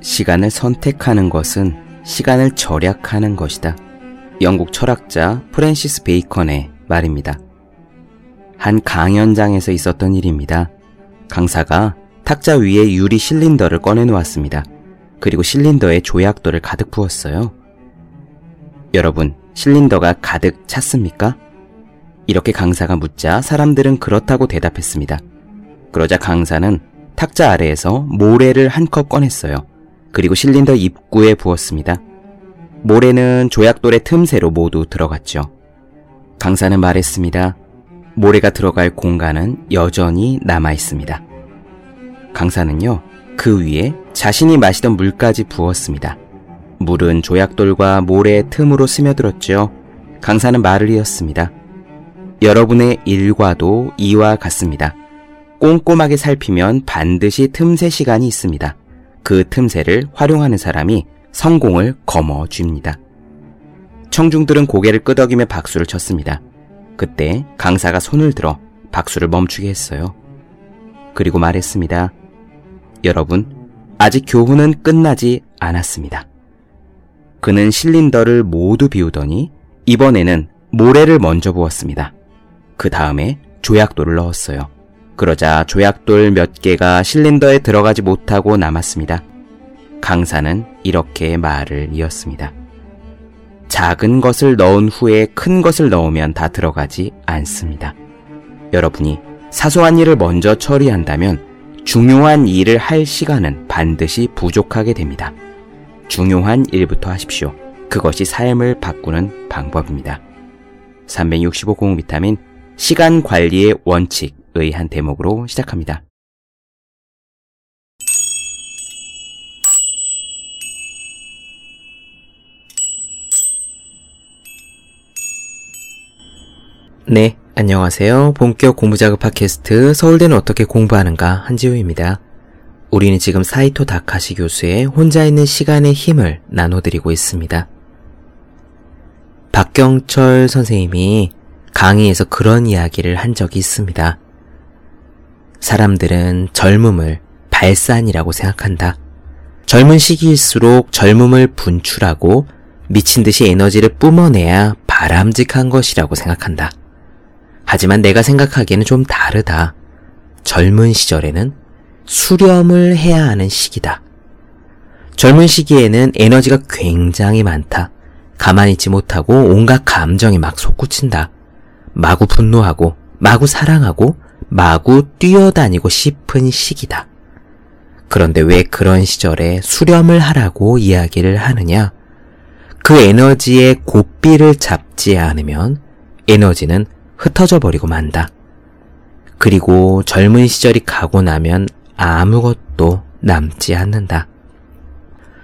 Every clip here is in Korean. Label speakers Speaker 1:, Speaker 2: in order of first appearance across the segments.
Speaker 1: 시간을 선택하는 것은 시간을 절약하는 것이다. 영국 철학자 프랜시스 베이컨의 말입니다. 한 강연장에서 있었던 일입니다. 강사가 탁자 위에 유리 실린더를 꺼내놓았습니다. 그리고 실린더에 조약돌을 가득 부었어요. 여러분, 실린더가 가득 찼습니까? 이렇게 강사가 묻자 사람들은 그렇다고 대답했습니다. 그러자 강사는 탁자 아래에서 모래를 한 컵 꺼냈어요. 그리고 실린더 입구에 부었습니다. 모래는 조약돌의 틈새로 모두 들어갔죠. 강사는 말했습니다. 모래가 들어갈 공간은 여전히 남아 있습니다. 강사는요, 그 위에 자신이 마시던 물까지 부었습니다. 물은 조약돌과 모래의 틈으로 스며들었죠. 강사는 말을 이었습니다. 여러분의 일과도 이와 같습니다. 꼼꼼하게 살피면 반드시 틈새 시간이 있습니다. 그 틈새를 활용하는 사람이 성공을 거머쥡니다. 청중들은 고개를 끄덕이며 박수를 쳤습니다. 그때 강사가 손을 들어 박수를 멈추게 했어요. 그리고 말했습니다. 여러분, 아직 교훈은 끝나지 않았습니다. 그는 실린더를 모두 비우더니 이번에는 모래를 먼저 부었습니다. 그 다음에 조약돌을 넣었어요. 그러자 조약돌 몇 개가 실린더에 들어가지 못하고 남았습니다. 강사는 이렇게 말을 이었습니다. 작은 것을 넣은 후에 큰 것을 넣으면 다 들어가지 않습니다. 여러분이 사소한 일을 먼저 처리한다면 중요한 일을 할 시간은 반드시 부족하게 됩니다. 중요한 일부터 하십시오. 그것이 삶을 바꾸는 방법입니다. 365 공비타민 시간 관리의 원칙 의한 대목으로 시작합니다. 네, 안녕하세요. 본격 공부자극 팟캐스트 서울대는 어떻게 공부하는가 한지우입니다. 우리는 지금 사이토 다카시 교수의 혼자 있는 시간의 힘을 나눠드리고 있습니다. 박경철 선생님이 강의에서 그런 이야기를 한 적이 있습니다. 사람들은 젊음을 발산이라고 생각한다. 젊은 시기일수록 젊음을 분출하고 미친 듯이 에너지를 뿜어내야 바람직한 것이라고 생각한다. 하지만 내가 생각하기에는 좀 다르다. 젊은 시절에는 수렴을 해야 하는 시기다. 젊은 시기에는 에너지가 굉장히 많다. 가만히 있지 못하고 온갖 감정이 막 솟구친다. 마구 분노하고, 마구 사랑하고, 마구 뛰어다니고 싶은 시기다. 그런데 왜 그런 시절에 수렴을 하라고 이야기를 하느냐? 그 에너지의 고삐를 잡지 않으면 에너지는 흩어져 버리고 만다. 그리고 젊은 시절이 가고 나면 아무것도 남지 않는다.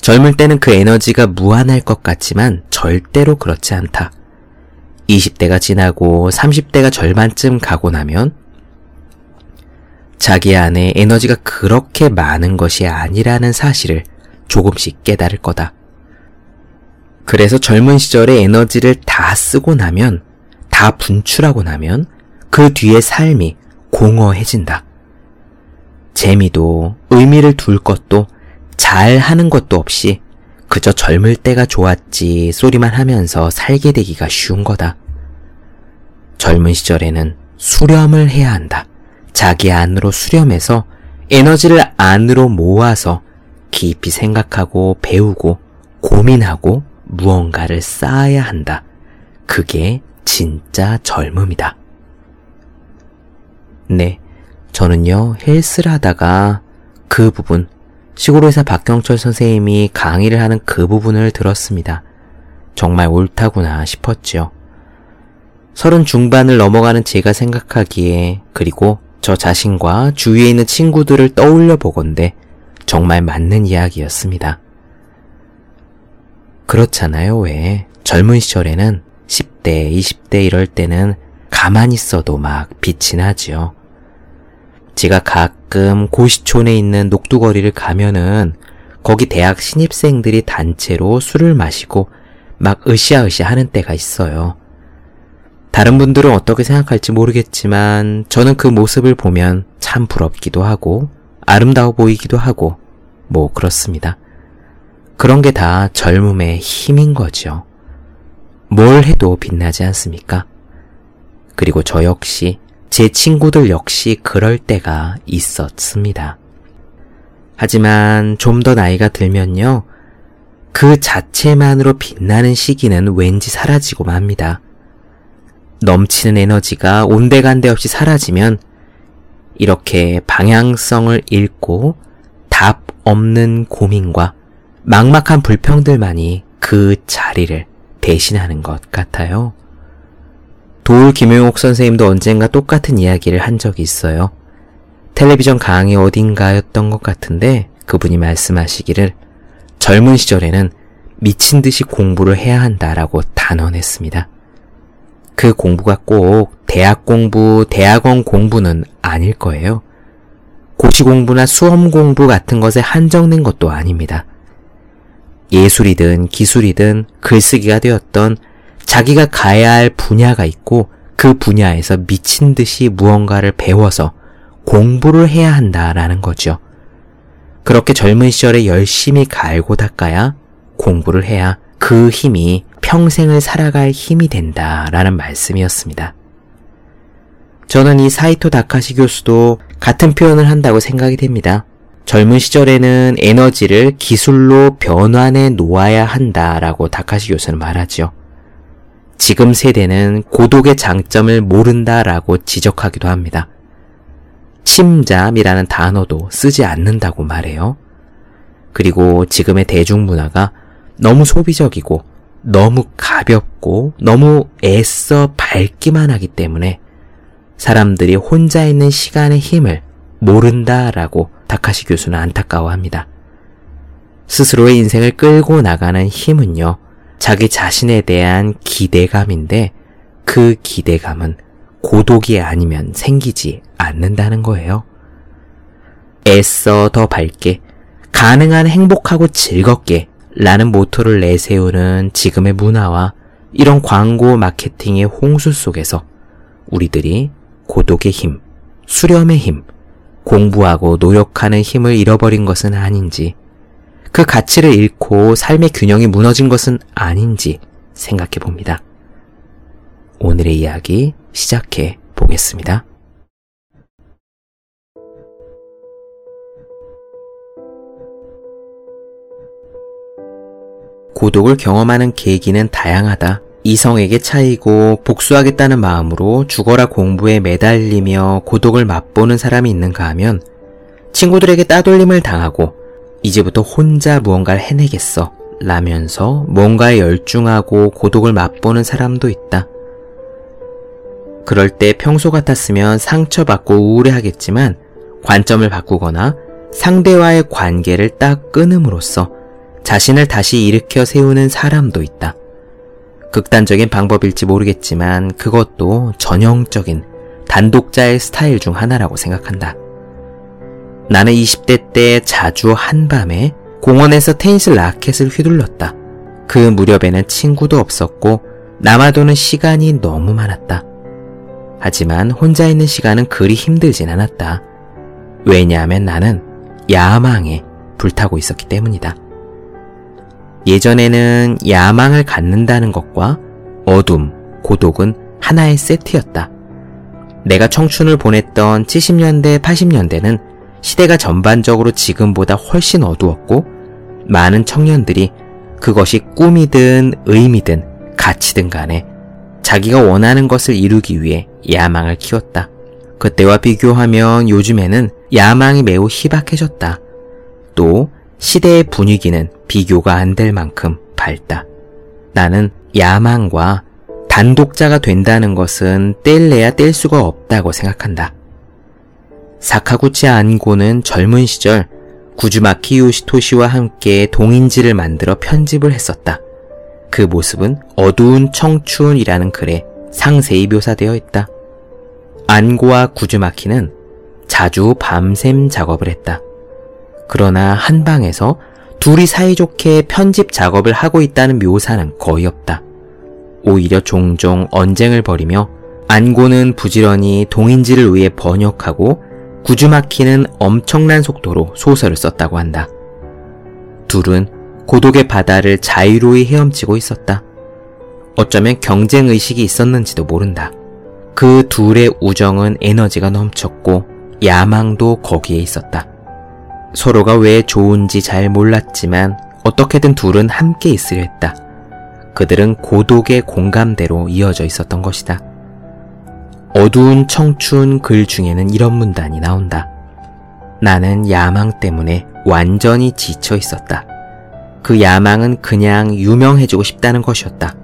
Speaker 1: 젊을 때는 그 에너지가 무한할 것 같지만 절대로 그렇지 않다. 20대가 지나고 30대가 절반쯤 가고 나면 자기 안에 에너지가 그렇게 많은 것이 아니라는 사실을 조금씩 깨달을 거다. 그래서 젊은 시절에 에너지를 다 쓰고 나면, 다 분출하고 나면 그 뒤의 삶이 공허해진다. 재미도 의미를 둘 것도 잘 하는 것도 없이 그저 젊을 때가 좋았지 소리만 하면서 살게 되기가 쉬운 거다. 젊은 시절에는 수렴을 해야 한다. 자기 안으로 수렴해서 에너지를 안으로 모아서 깊이 생각하고 배우고 고민하고 무언가를 쌓아야 한다. 그게 진짜 젊음이다. 네. 저는요, 헬스를 하다가 그 부분, 시골의사 박경철 선생님이 강의를 하는 그 부분을 들었습니다. 정말 옳다구나 싶었지요. 서른 중반을 넘어가는 제가 생각하기에, 그리고 저 자신과 주위에 있는 친구들을 떠올려 보건대 정말 맞는 이야기였습니다. 그렇잖아요, 왜. 젊은 시절에는 10대, 20대 이럴 때는 가만히 있어도 막 빛이 나지요. 제가 가끔 고시촌에 있는 녹두거리를 가면은 거기 대학 신입생들이 단체로 술을 마시고 막 으쌰으쌰 하는 때가 있어요. 다른 분들은 어떻게 생각할지 모르겠지만 저는 그 모습을 보면 참 부럽기도 하고 아름다워 보이기도 하고 뭐 그렇습니다. 그런 게 다 젊음의 힘인 거죠. 뭘 해도 빛나지 않습니까? 그리고 저 역시 제 친구들 역시 그럴 때가 있었습니다. 하지만 좀 더 나이가 들면요. 그 자체만으로 빛나는 시기는 왠지 사라지고 맙니다. 넘치는 에너지가 온데간데 없이 사라지면 이렇게 방향성을 잃고 답 없는 고민과 막막한 불평들만이 그 자리를 대신하는 것 같아요. 도울 김용옥 선생님도 언젠가 똑같은 이야기를 한 적이 있어요. 텔레비전 강의 어딘가였던 것 같은데 그분이 말씀하시기를 젊은 시절에는 미친 듯이 공부를 해야 한다라고 단언했습니다. 그 공부가 꼭 대학 공부, 대학원 공부는 아닐 거예요. 고시 공부나 수험 공부 같은 것에 한정된 것도 아닙니다. 예술이든 기술이든 글쓰기가 되었던 자기가 가야 할 분야가 있고 그 분야에서 미친 듯이 무언가를 배워서 공부를 해야 한다라는 거죠. 그렇게 젊은 시절에 열심히 갈고 닦아야 공부를 해야 그 힘이 평생을 살아갈 힘이 된다 라는 말씀이었습니다. 저는 이 사이토 다카시 교수도 같은 표현을 한다고 생각이 됩니다. 젊은 시절에는 에너지를 기술로 변환해 놓아야 한다라고 다카시 교수는 말하죠. 지금 세대는 고독의 장점을 모른다라고 지적하기도 합니다. 침잠이라는 단어도 쓰지 않는다고 말해요. 그리고 지금의 대중문화가 너무 소비적이고 너무 가볍고 너무 애써 밝기만 하기 때문에 사람들이 혼자 있는 시간의 힘을 모른다라고 다카시 교수는 안타까워합니다. 스스로의 인생을 끌고 나가는 힘은요, 자기 자신에 대한 기대감인데 그 기대감은 고독이 아니면 생기지 않는다는 거예요. 애써 더 밝게, 가능한 행복하고 즐겁게 라는 모토를 내세우는 지금의 문화와 이런 광고 마케팅의 홍수 속에서 우리들이 고독의 힘, 수렴의 힘, 공부하고 노력하는 힘을 잃어버린 것은 아닌지, 그 가치를 잃고 삶의 균형이 무너진 것은 아닌지 생각해 봅니다. 오늘의 이야기 시작해 보겠습니다. 고독을 경험하는 계기는 다양하다. 이성에게 차이고 복수하겠다는 마음으로 죽어라 공부에 매달리며 고독을 맛보는 사람이 있는가 하면 친구들에게 따돌림을 당하고 이제부터 혼자 무언가를 해내겠어 라면서 뭔가에 열중하고 고독을 맛보는 사람도 있다. 그럴 때 평소 같았으면 상처받고 우울해하겠지만 관점을 바꾸거나 상대와의 관계를 딱 끊음으로써 자신을 다시 일으켜 세우는 사람도 있다. 극단적인 방법일지 모르겠지만 그것도 전형적인 단독자의 스타일 중 하나라고 생각한다. 나는 20대 때 자주 한밤에 공원에서 테니스 라켓을 휘둘렀다. 그 무렵에는 친구도 없었고 남아도는 시간이 너무 많았다. 하지만 혼자 있는 시간은 그리 힘들진 않았다. 왜냐하면 나는 야망에 불타고 있었기 때문이다. 예전에는 야망을 갖는다는 것과 어둠, 고독은 하나의 세트였다. 내가 청춘을 보냈던 70년대, 80년대는 시대가 전반적으로 지금보다 훨씬 어두웠고 많은 청년들이 그것이 꿈이든 의미든 가치든 간에 자기가 원하는 것을 이루기 위해 야망을 키웠다. 그때와 비교하면 요즘에는 야망이 매우 희박해졌다. 또 시대의 분위기는 비교가 안 될 만큼 밝다. 나는 야망과 단독자가 된다는 것은 뗄래야 뗄 수가 없다고 생각한다. 사카구치 안고는 젊은 시절 구즈마키 요시토시와 함께 동인지를 만들어 편집을 했었다. 그 모습은 어두운 청춘이라는 글에 상세히 묘사되어 있다. 안고와 구즈마키는 자주 밤샘 작업을 했다. 그러나 한 방에서 둘이 사이좋게 편집 작업을 하고 있다는 묘사는 거의 없다. 오히려 종종 언쟁을 벌이며 안고는 부지런히 동인지를 위해 번역하고 구주마키는 엄청난 속도로 소설을 썼다고 한다. 둘은 고독의 바다를 자유로이 헤엄치고 있었다. 어쩌면 경쟁 의식이 있었는지도 모른다. 그 둘의 우정은 에너지가 넘쳤고 야망도 거기에 있었다. 서로가 왜 좋은지 잘 몰랐지만 어떻게든 둘은 함께 있으려 했다. 그들은 고독의 공감대로 이어져 있었던 것이다. 어두운 청춘 글 중에는 이런 문단이 나온다. 나는 야망 때문에 완전히 지쳐 있었다. 그 야망은 그냥 유명해지고 싶다는 것이었다.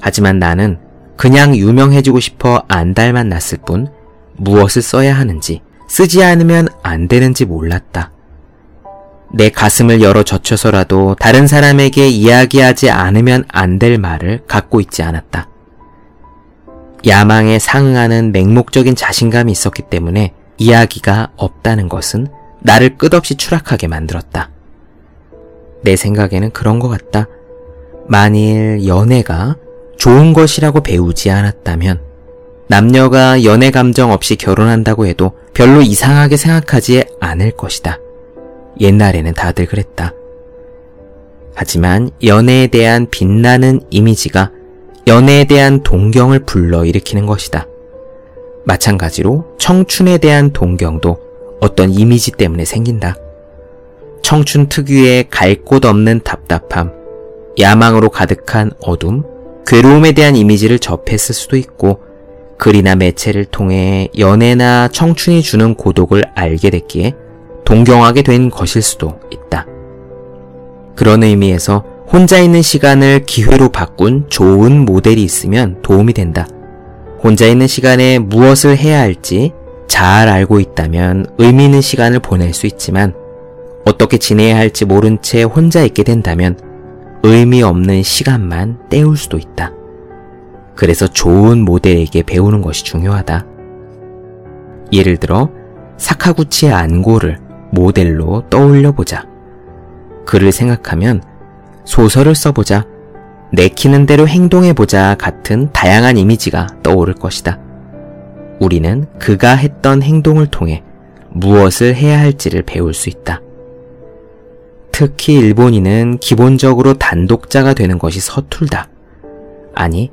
Speaker 1: 하지만 나는 그냥 유명해지고 싶어 안달만 났을 뿐 무엇을 써야 하는지 쓰지 않으면 안 되는지 몰랐다. 내 가슴을 열어 젖혀서라도 다른 사람에게 이야기하지 않으면 안 될 말을 갖고 있지 않았다. 야망에 상응하는 맹목적인 자신감이 있었기 때문에 이야기가 없다는 것은 나를 끝없이 추락하게 만들었다. 내 생각에는 그런 것 같다. 만일 연애가 좋은 것이라고 배우지 않았다면 남녀가 연애 감정 없이 결혼한다고 해도 별로 이상하게 생각하지 않을 것이다. 옛날에는 다들 그랬다. 하지만 연애에 대한 빛나는 이미지가 연애에 대한 동경을 불러일으키는 것이다. 마찬가지로 청춘에 대한 동경도 어떤 이미지 때문에 생긴다. 청춘 특유의 갈 곳 없는 답답함, 야망으로 가득한 어둠, 괴로움에 대한 이미지를 접했을 수도 있고, 글이나 매체를 통해 연애나 청춘이 주는 고독을 알게 됐기에 동경하게 된 것일 수도 있다. 그런 의미에서 혼자 있는 시간을 기회로 바꾼 좋은 모델이 있으면 도움이 된다. 혼자 있는 시간에 무엇을 해야 할지 잘 알고 있다면 의미 있는 시간을 보낼 수 있지만 어떻게 지내야 할지 모른 채 혼자 있게 된다면 의미 없는 시간만 때울 수도 있다. 그래서 좋은 모델에게 배우는 것이 중요하다. 예를 들어 사카구치의 안고를 모델로 떠올려 보자. 그를 생각하면 소설을 써보자. 내키는 대로 행동해보자 같은 다양한 이미지가 떠오를 것이다. 우리는 그가 했던 행동을 통해 무엇을 해야 할지를 배울 수 있다. 특히 일본인은 기본적으로 단독자가 되는 것이 서툴다. 아니,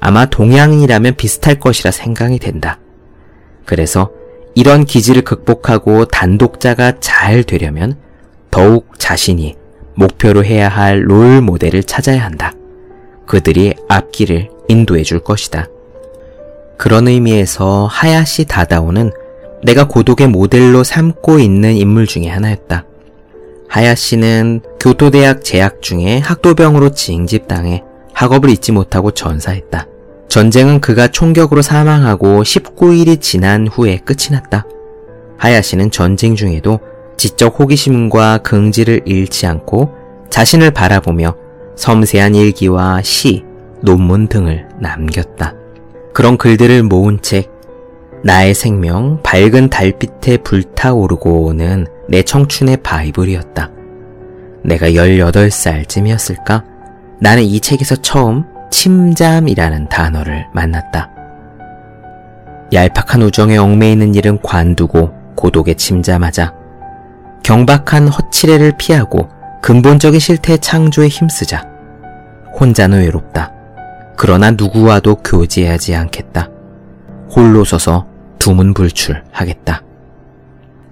Speaker 1: 아마 동양인이라면 비슷할 것이라 생각이 된다. 그래서 이런 기질을 극복하고 단독자가 잘 되려면 더욱 자신이 목표로 해야 할 롤 모델을 찾아야 한다. 그들이 앞길을 인도해 줄 것이다. 그런 의미에서 하야시 다다오는 내가 고독의 모델로 삼고 있는 인물 중의 하나였다. 하야시는 교토대학 재학 중에 학도병으로 징집당해 학업을 잊지 못하고 전사했다. 전쟁은 그가 총격으로 사망하고 19일이 지난 후에 끝이 났다. 하야시는 전쟁 중에도 지적 호기심과 긍지를 잃지 않고 자신을 바라보며 섬세한 일기와 시, 논문 등을 남겼다. 그런 글들을 모은 책, 나의 생명, 밝은 달빛에 불타오르고는 내 청춘의 바이블이었다. 내가 18살쯤이었을까? 나는 이 책에서 처음 침잠이라는 단어를 만났다. 얄팍한 우정에 얽매이는 일은 관두고 고독에 침잠하자. 경박한 허치레를 피하고 근본적인 실태 창조에 힘쓰자. 혼자는 외롭다. 그러나 누구와도 교제하지 않겠다. 홀로 서서 두문불출하겠다.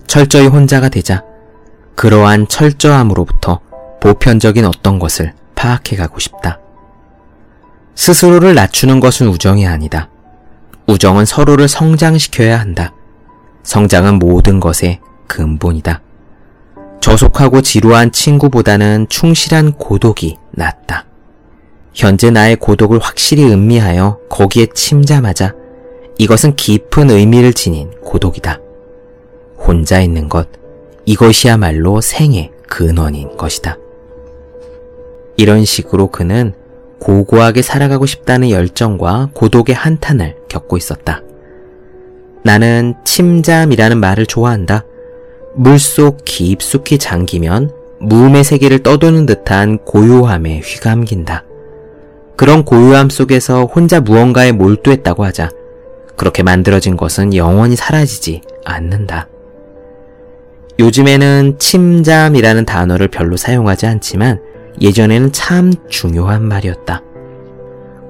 Speaker 1: 철저히 혼자가 되자 그러한 철저함으로부터 보편적인 어떤 것을 파악해 가고 싶다. 스스로를 낮추는 것은 우정이 아니다. 우정은 서로를 성장시켜야 한다. 성장은 모든 것의 근본이다. 저속하고 지루한 친구보다는 충실한 고독이 낫다. 현재 나의 고독을 확실히 음미하여 거기에 침잠하자 이것은 깊은 의미를 지닌 고독이다. 혼자 있는 것, 이것이야말로 생의 근원인 것이다. 이런 식으로 그는 고고하게 살아가고 싶다는 열정과 고독의 한탄을 겪고 있었다. 나는 침잠이라는 말을 좋아한다. 물속 깊숙이 잠기면 무음의 세계를 떠도는 듯한 고요함에 휘감긴다. 그런 고요함 속에서 혼자 무언가에 몰두했다고 하자. 그렇게 만들어진 것은 영원히 사라지지 않는다. 요즘에는 침잠이라는 단어를 별로 사용하지 않지만 예전에는 참 중요한 말이었다.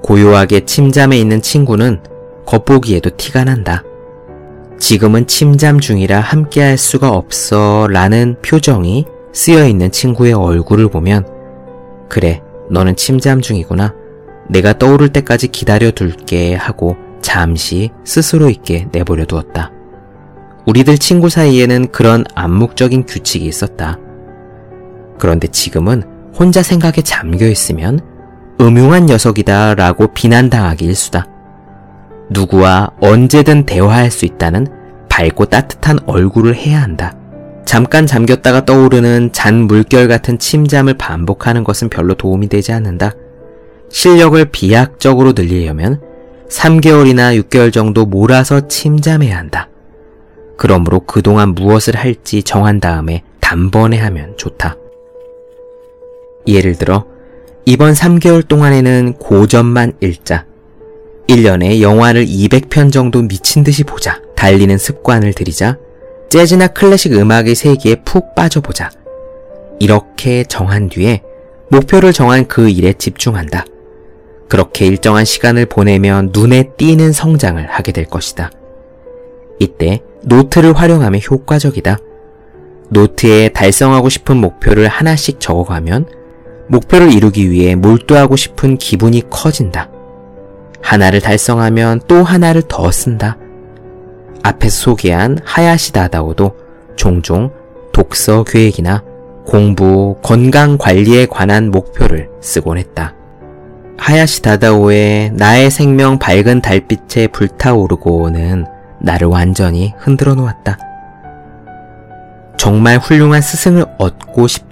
Speaker 1: 고요하게 침잠에 있는 친구는 겉보기에도 티가 난다. 지금은 침잠 중이라 함께 할 수가 없어 라는 표정이 쓰여 있는 친구의 얼굴을 보면 그래, 너는 침잠 중이구나. 내가 떠오를 때까지 기다려 둘게 하고 잠시 스스로 있게 내버려 두었다. 우리들 친구 사이에는 그런 암묵적인 규칙이 있었다. 그런데 지금은 혼자 생각에 잠겨 있으면 음흉한 녀석이다 라고 비난당하기 일수다. 누구와 언제든 대화할 수 있다는 밝고 따뜻한 얼굴을 해야 한다. 잠깐 잠겼다가 떠오르는 잔 물결 같은 침잠을 반복하는 것은 별로 도움이 되지 않는다. 실력을 비약적으로 늘리려면 3개월이나 6개월 정도 몰아서 침잠해야 한다. 그러므로 그동안 무엇을 할지 정한 다음에 단번에 하면 좋다. 예를 들어, 이번 3개월 동안에는 고전만 읽자. 1년에 영화를 200편 정도 미친 듯이 보자. 달리는 습관을 들이자. 재즈나 클래식 음악의 세계에 푹 빠져보자. 이렇게 정한 뒤에 목표를 정한 그 일에 집중한다. 그렇게 일정한 시간을 보내면 눈에 띄는 성장을 하게 될 것이다. 이때 노트를 활용하면 효과적이다. 노트에 달성하고 싶은 목표를 하나씩 적어가면 목표를 이루기 위해 몰두하고 싶은 기분이 커진다. 하나를 달성하면 또 하나를 더 쓴다. 앞에서 소개한 하야시 다다오도 종종 독서 계획이나 공부, 건강 관리에 관한 목표를 쓰곤 했다. 하야시 다다오의 나의 생명 밝은 달빛에 불타오르고는 나를 완전히 흔들어 놓았다. 정말 훌륭한 스승을 얻고 싶다.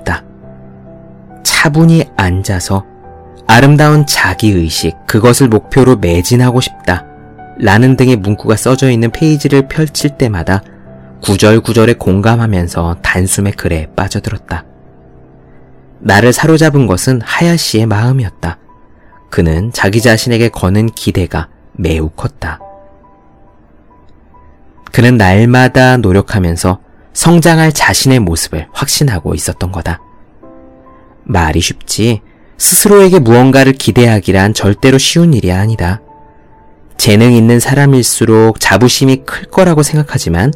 Speaker 1: 차분히 앉아서 아름다운 자기의식, 그것을 목표로 매진하고 싶다. 라는 등의 문구가 써져 있는 페이지를 펼칠 때마다 구절구절에 공감하면서 단숨에 글에 빠져들었다. 나를 사로잡은 것은 하야시의 마음이었다. 그는 자기 자신에게 거는 기대가 매우 컸다. 그는 날마다 노력하면서 성장할 자신의 모습을 확신하고 있었던 거다. 말이 쉽지 스스로에게 무언가를 기대하기란 절대로 쉬운 일이 아니다. 재능 있는 사람일수록 자부심이 클 거라고 생각하지만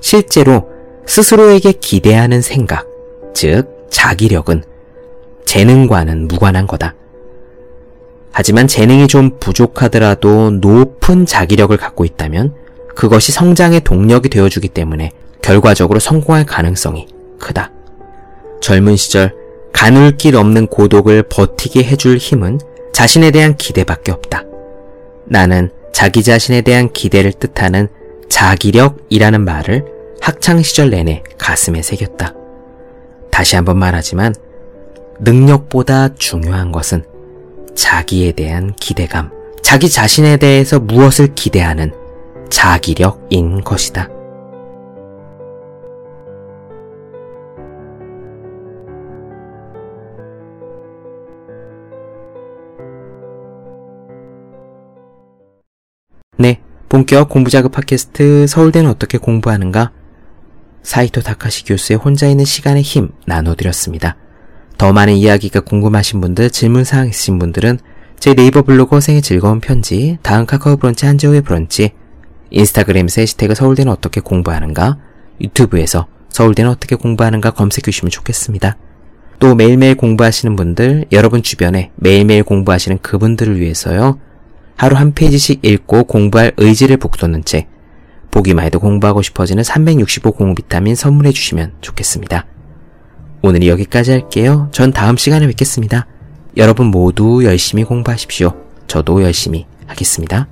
Speaker 1: 실제로 스스로에게 기대하는 생각, 즉 자기력은 재능과는 무관한 거다. 하지만 재능이 좀 부족하더라도 높은 자기력을 갖고 있다면 그것이 성장의 동력이 되어주기 때문에 결과적으로 성공할 가능성이 크다. 젊은 시절 가눌 길 없는 고독을 버티게 해줄 힘은 자신에 대한 기대밖에 없다. 나는 자기 자신에 대한 기대를 뜻하는 자기력이라는 말을 학창시절 내내 가슴에 새겼다. 다시 한번 말하지만 능력보다 중요한 것은 자기에 대한 기대감, 자기 자신에 대해서 무엇을 기대하는 자기력인 것이다. 네, 본격 공부자극 팟캐스트 서울대는 어떻게 공부하는가? 사이토 다카시 교수의 혼자 있는 시간의 힘 나눠드렸습니다. 더 많은 이야기가 궁금하신 분들, 질문사항 있으신 분들은 제 네이버 블로그 생의 즐거운 편지, 다음 카카오 브런치 한재우의 브런치, 인스타그램에서 해시태그 서울대는 어떻게 공부하는가, 유튜브에서 서울대는 어떻게 공부하는가 검색해 주시면 좋겠습니다. 또 매일매일 공부하시는 분들, 여러분 주변에 매일매일 공부하시는 그분들을 위해서요. 하루 한 페이지씩 읽고 공부할 의지를 북돋는 책, 보기만 해도 공부하고 싶어지는 365 공부 비타민 선물해 주시면 좋겠습니다. 오늘 여기까지 할게요. 전 다음 시간에 뵙겠습니다. 여러분 모두 열심히 공부하십시오. 저도 열심히 하겠습니다.